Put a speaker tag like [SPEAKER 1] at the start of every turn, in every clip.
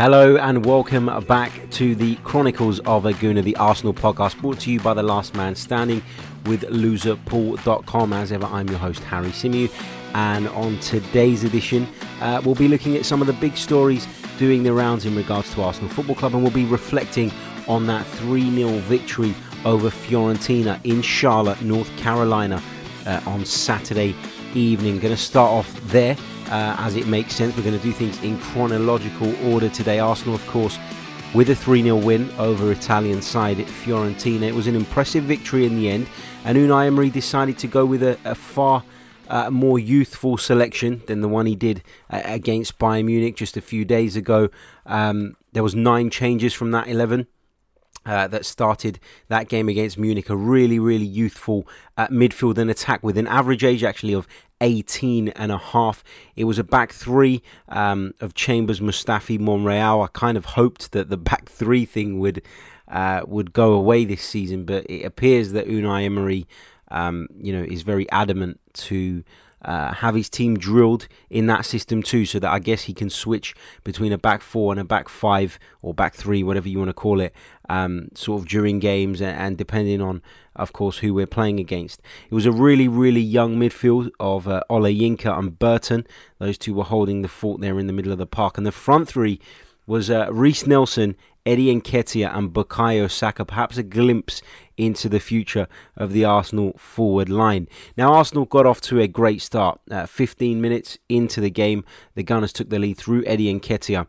[SPEAKER 1] Hello and welcome back to the Chronicles of a Gooner, the Arsenal podcast brought to you by the last man standing with loserpool.com. As ever, I'm your host, Harry Symeou. And on today's edition, uh, we'll be looking at some of the big stories doing the rounds in regards to Arsenal Football Club, and we'll be reflecting on that 3 0 victory over Fiorentina in Charlotte, North Carolina, uh, on Saturday evening. Going to start off there uh, as it makes sense. We're going to do things in chronological order today. Arsenal, of course, with a 3 0 win over Italian side at Fiorentina. It was an impressive victory in the end, and Unai Emery decided to go with a, a far uh, more youthful selection than the one he did uh, against Bayern Munich just a few days ago. Um, there was nine changes from that 11. Uh, that started that game against Munich, a really, really youthful uh, midfield and attack with an average age actually of 18 and a half. It was a back three um, of Chambers, Mustafi, Monreal. I kind of hoped that the back three thing would uh, would go away this season, but it appears that Unai Emery, um, you know, is very adamant to uh, have his team drilled in that system too, so that I guess he can switch between a back four and a back five or back three, whatever you want to call it, um, sort of during games and, and, depending on, of course, who we're playing against. It was a really, really young midfield of uh, Olayinka and Burton. Those two were holding the fort there in the middle of the park, and the front three was uh, Reiss Nelson, Eddie Nketiah, and Bukayo Saka. Perhaps a glimpse into the future of the Arsenal forward line. Now, Arsenal got off to a great start. Uh, 15 minutes into the game, the Gunners took the lead through Eddie Nketiah.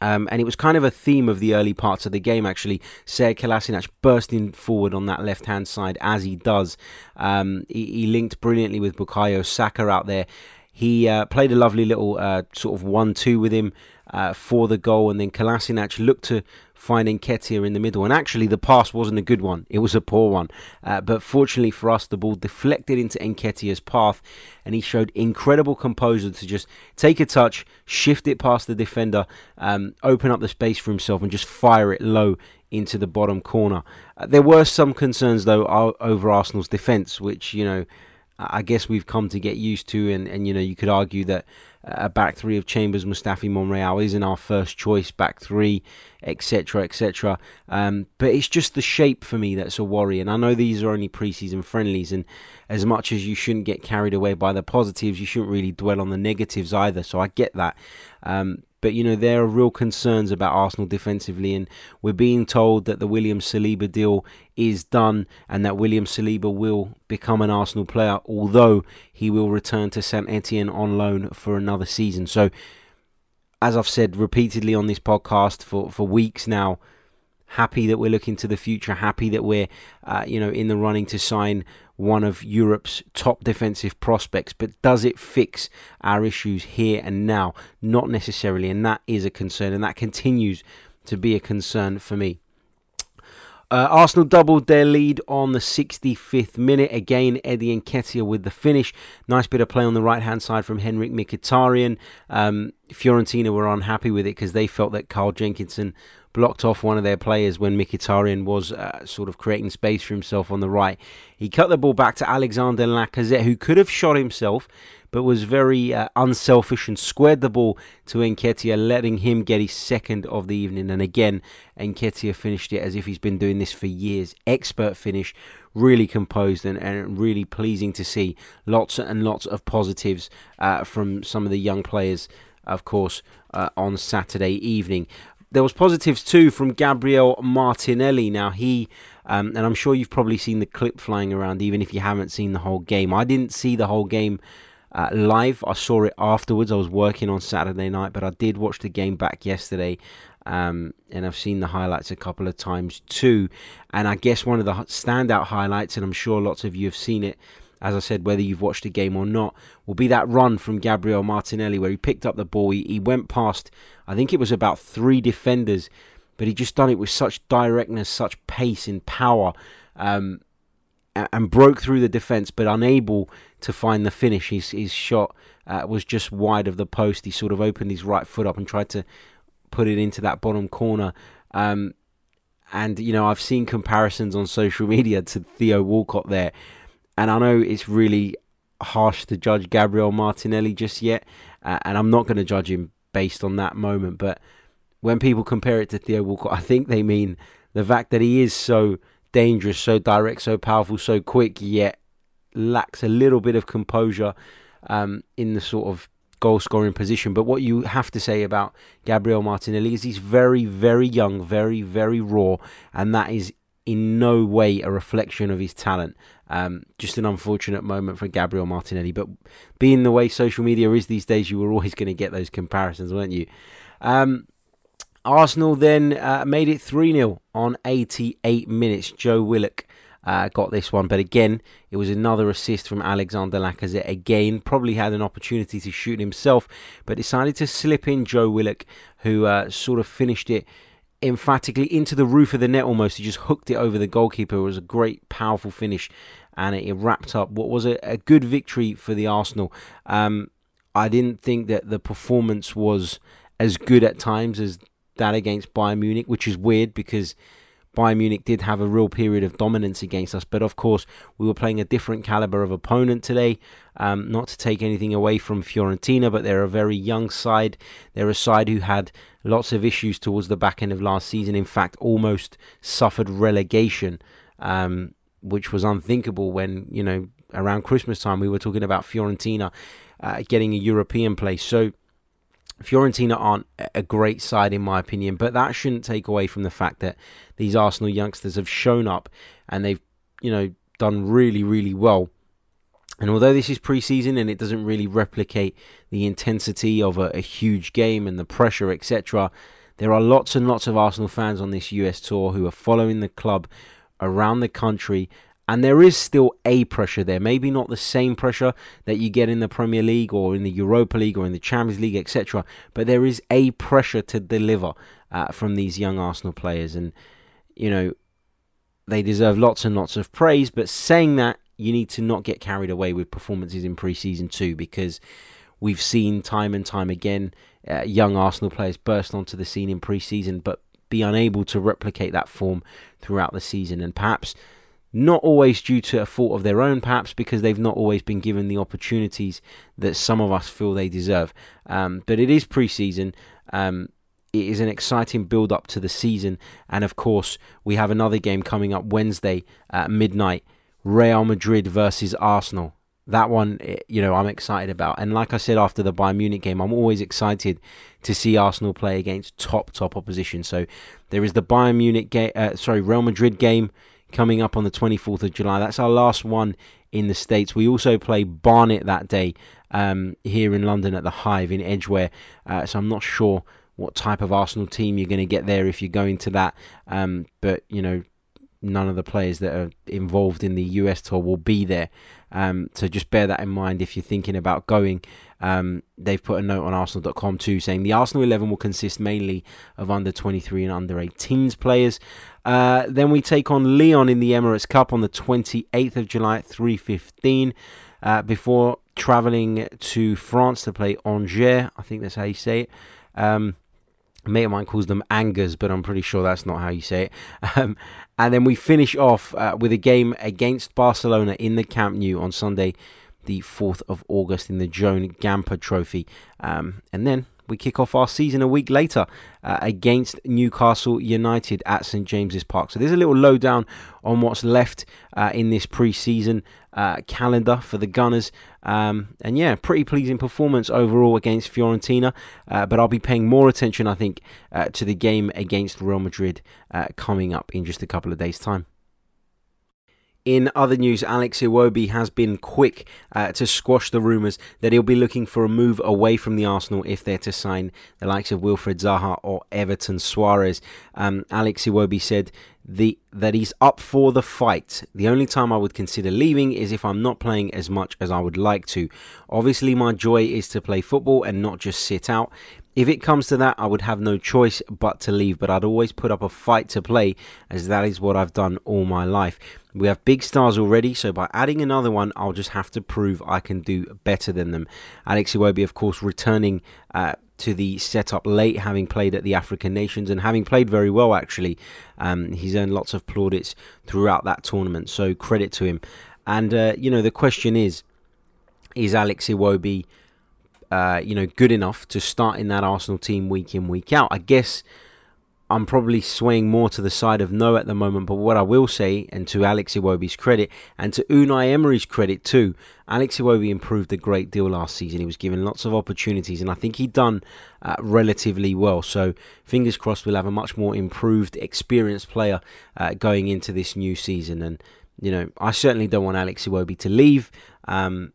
[SPEAKER 1] Um, and it was kind of a theme of the early parts of the game, actually. Sead Kolasinac bursting forward on that left hand side as he does. Um, he, he, linked brilliantly with Bukayo Saka out there. He uh, played a lovely little uh, sort of 1 2 with him uh, for the goal, and then Kolasinac looked to find Nketiah in the middle. And actually, the pass wasn't a good one, it was a poor one. Uh, but fortunately for us, the ball deflected into Nketiah's path, and he showed incredible composure to just take a touch, shift it past the defender, um, open up the space for himself, and just fire it low into the bottom corner. Uh, there were some concerns, though, over Arsenal's defence, which, you know, I guess we've come to get used to, and, and you know, you could argue that a back three of Chambers, Mustafi, Monreal isn't our first choice back three, etc., etc. Um, but it's just the shape for me that's a worry. And I know these are only preseason friendlies, and as much as you shouldn't get carried away by the positives, you shouldn't really dwell on the negatives either. So I get that. Um, but you know there are real concerns about Arsenal defensively, and we're being told that the William Saliba deal is done, and that William Saliba will become an Arsenal player, although he will return to Saint Etienne on loan for another season. So, as I've said repeatedly on this podcast for for weeks now, happy that we're looking to the future, happy that we're, uh, you know, in the running to sign one of Europe's top defensive prospects. But does it fix our issues here and now? Not necessarily, and that is a concern, and that continues to be a concern for me. Uh, Arsenal doubled their lead on the 65th minute. Again, Eddie and Nketiah with the finish. Nice bit of play on the right hand side from Henrikh Mkhitaryan. Um, Fiorentina were unhappy with it because they felt that Carl Jenkinson blocked off one of their players when Mkhitaryan was uh, sort of creating space for himself on the right. He cut the ball back to Alexander Lacazette, who could have shot himself, but was very uh, unselfish and squared the ball to Nketiah, letting him get his second of the evening. And again, Nketiah finished it as if he's been doing this for years. Expert finish, really composed and, and really pleasing to see. Lots and lots of positives uh, from some of the young players, of course, uh, on Saturday evening there was positives too from Gabriel Martinelli. Now he, um, and I'm sure you've probably seen the clip flying around, even if you haven't seen the whole game. I didn't see the whole game uh, live. I saw it afterwards. I was working on Saturday night, but I did watch the game back yesterday. Um, and I've seen the highlights a couple of times too. And I guess one of the standout highlights, and I'm sure lots of you have seen it, as I said, whether you've watched the game or not, will be that run from Gabriel Martinelli where he picked up the ball. He, he went past, I think it was about three defenders, but he just done it with such directness, such pace and power, um, and, broke through the defence, but unable to find the finish. His, his shot uh, was just wide of the post. He sort of opened his right foot up and tried to put it into that bottom corner. Um, and you know, I've seen comparisons on social media to Theo Walcott there and I know it's really harsh to judge Gabriel Martinelli just yet, uh, and I'm not going to judge him based on that moment. But when people compare it to Theo Walcott, I think they mean the fact that he is so dangerous, so direct, so powerful, so quick, yet lacks a little bit of composure um, in the sort of goal scoring position. But what you have to say about Gabriel Martinelli is he's very, very young, very, very raw, and that is in no way a reflection of his talent. Um, just an unfortunate moment for Gabriel Martinelli. But being the way social media is these days, you were always going to get those comparisons, weren't you? Um, Arsenal then uh, made it 3 0 on 88 minutes. Joe Willock uh, got this one. But again, it was another assist from Alexander Lacazette. Again, probably had an opportunity to shoot himself, but decided to slip in Joe Willock, who uh, sort of finished it emphatically into the roof of the net almost. He just hooked it over the goalkeeper. It was a great, powerful finish, and it, wrapped up what was a, a good victory for the Arsenal. Um, I didn't think that the performance was as good at times as that against Bayern Munich, which is weird because Bayern Munich did have a real period of dominance against us, but of course we were playing a different caliber of opponent today. Um, not to take anything away from Fiorentina, but they're a very young side. They're a side who had lots of issues towards the back end of last season. In fact, almost suffered relegation, um, which was unthinkable when you know around Christmas time we were talking about Fiorentina uh, getting a European place. So Fiorentina aren't a great side, in my opinion, but that shouldn't take away from the fact that these Arsenal youngsters have shown up and they've, you know, done really, really well. And although this is pre-season and it doesn't really replicate the intensity of a, a huge game and the pressure, etc., there are lots and lots of Arsenal fans on this US tour who are following the club around the country and there is still a pressure there. Maybe not the same pressure that you get in the Premier League or in the Europa League or in the Champions League, etc. But there is a pressure to deliver uh, from these young Arsenal players. And, you know, they deserve lots and lots of praise. But saying that, you need to not get carried away with performances in pre season too, because we've seen time and time again uh, young Arsenal players burst onto the scene in pre season, but be unable to replicate that form throughout the season. And perhaps not always due to a fault of their own, perhaps because they've not always been given the opportunities that some of us feel they deserve. Um, but it is pre-season. Um, it is an exciting build up to the season, and of course, we have another game coming up Wednesday at midnight: Real Madrid versus Arsenal. That one, eh, you know, I'm excited about. And like I said after the Bayern Munich game, I'm always excited to see Arsenal play against top top opposition. So there is the Bayern Munich game, uh, sorry, Real Madrid game coming up on the 24th of July. That's our last one in the States. We also play Barnet that day um, here in London at the Hive in Edgware. Uh, so I'm not sure what type of Arsenal team you're going to get there if you're going to that. Um, but, you know, none of the players that are involved in the US tour will be there. Um, so just bear that in mind if you're thinking about going. Um, they've put a note on Arsenal.com too saying the Arsenal 11 will consist mainly of under 23 and under 18s players. Uh, then we take on Lyon in the Emirates Cup on the 28th of July at 3:15. Uh, before travelling to France to play Angers, I think that's how you say it. Um, mate of mine calls them Angers, but I'm pretty sure that's not how you say it. Um, and then we finish off uh, with a game against Barcelona in the Camp Nou on Sunday, the 4th of August, in the Joan Gamper Trophy. Um, and then we kick off our season a week later uh, against Newcastle United at St James's Park. So there's a little lowdown on what's left uh, in this pre-season uh, calendar for the Gunners. Um, and yeah, pretty pleasing performance overall against Fiorentina. Uh, but I'll be paying more attention, I think, uh, to the game against Real Madrid uh, coming up in just a couple of days' time. In other news, Alex Iwobi has been quick uh, to squash the rumours that he'll be looking for a move away from the Arsenal if they're to sign the likes of Wilfried Zaha or Everton Soares. Um, Alex Iwobi said the that he's up for the fight. The only time I would consider leaving is if I'm not playing as much as I would like to. Obviously, my joy is to play football and not just sit out. If it comes to that, I would have no choice but to leave, but I'd always put up a fight to play, as that is what I've done all my life. We have big stars already, so by adding another one, I'll just have to prove I can do better than them. Alex Iwobi, of course, returning uh, to the setup late, having played at the African Nations and having played very well, actually. Um, he's earned lots of plaudits throughout that tournament, so credit to him. And, uh, you know, the question is is Alex Iwobi uh, you know, good enough to start in that Arsenal team week in, week out. I guess I'm probably swaying more to the side of no at the moment, but what I will say, and to Alex Iwobi's credit, and to Unai Emery's credit too, Alex Iwobi improved a great deal last season. He was given lots of opportunities, and I think he done uh, relatively well. So fingers crossed, we'll have a much more improved, experienced player uh, going into this new season. And you know, I certainly don't want Alex Iwobi to leave. Um,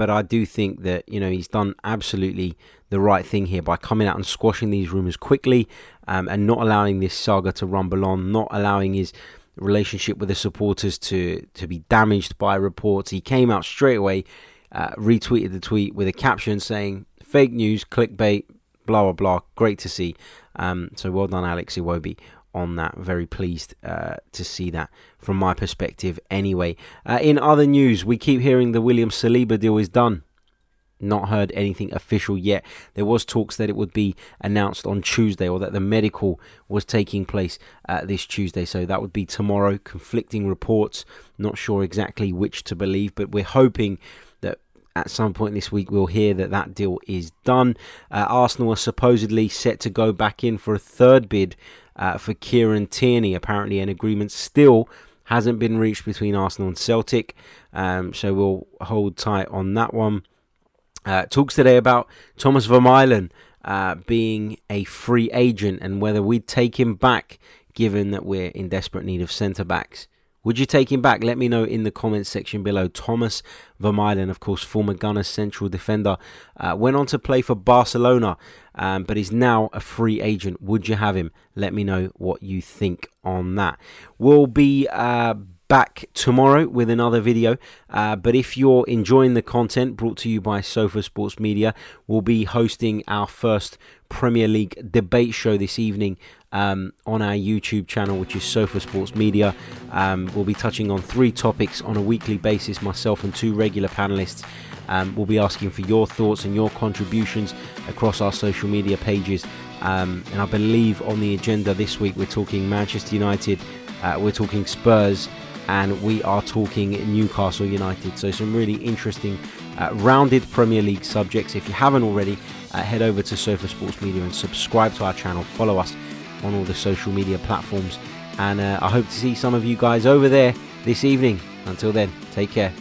[SPEAKER 1] but I do think that you know he's done absolutely the right thing here by coming out and squashing these rumours quickly um, and not allowing this saga to rumble on, not allowing his relationship with the supporters to to be damaged by reports. He came out straight away, uh, retweeted the tweet with a caption saying "fake news, clickbait, blah blah blah." Great to see. Um, so well done, Alex Iwobi on that. Very pleased uh, to see that from my perspective. Anyway, uh, in other news, we keep hearing the William Saliba deal is done. Not heard anything official yet. There was talks that it would be announced on Tuesday, or that the medical was taking place uh, this Tuesday. So that would be tomorrow. Conflicting reports. Not sure exactly which to believe, but we're hoping that at some point this week we'll hear that that deal is done. Uh, Arsenal are supposedly set to go back in for a third bid uh, for Kieran Tierney. Apparently, an agreement still hasn't been reached between Arsenal and Celtic, um, so we'll hold tight on that one. Uh, talks today about Thomas Vermaelen uh, being a free agent and whether we'd take him back given that we're in desperate need of centre backs. Would you take him back? Let me know in the comments section below. Thomas Vermaelen, of course, former Gunners central defender, uh, went on to play for Barcelona, um, but is now a free agent. Would you have him? Let me know what you think on that. We'll be uh, back tomorrow with another video. Uh, but if you're enjoying the content brought to you by Sofa Sports Media, we'll be hosting our first Premier League debate show this evening um, on our YouTube channel, which is Sofa Sports Media. Um, we'll be touching on three topics on a weekly basis, myself and two regular panelists. Um, we'll be asking for your thoughts and your contributions across our social media pages. Um, and I believe on the agenda this week, we're talking Manchester United, uh, we're talking Spurs, and we are talking Newcastle United. So, some really interesting, uh, rounded Premier League subjects. If you haven't already, uh, head over to Sofa Sports Media and subscribe to our channel. Follow us on all the social media platforms. And uh, I hope to see some of you guys over there this evening. Until then, take care.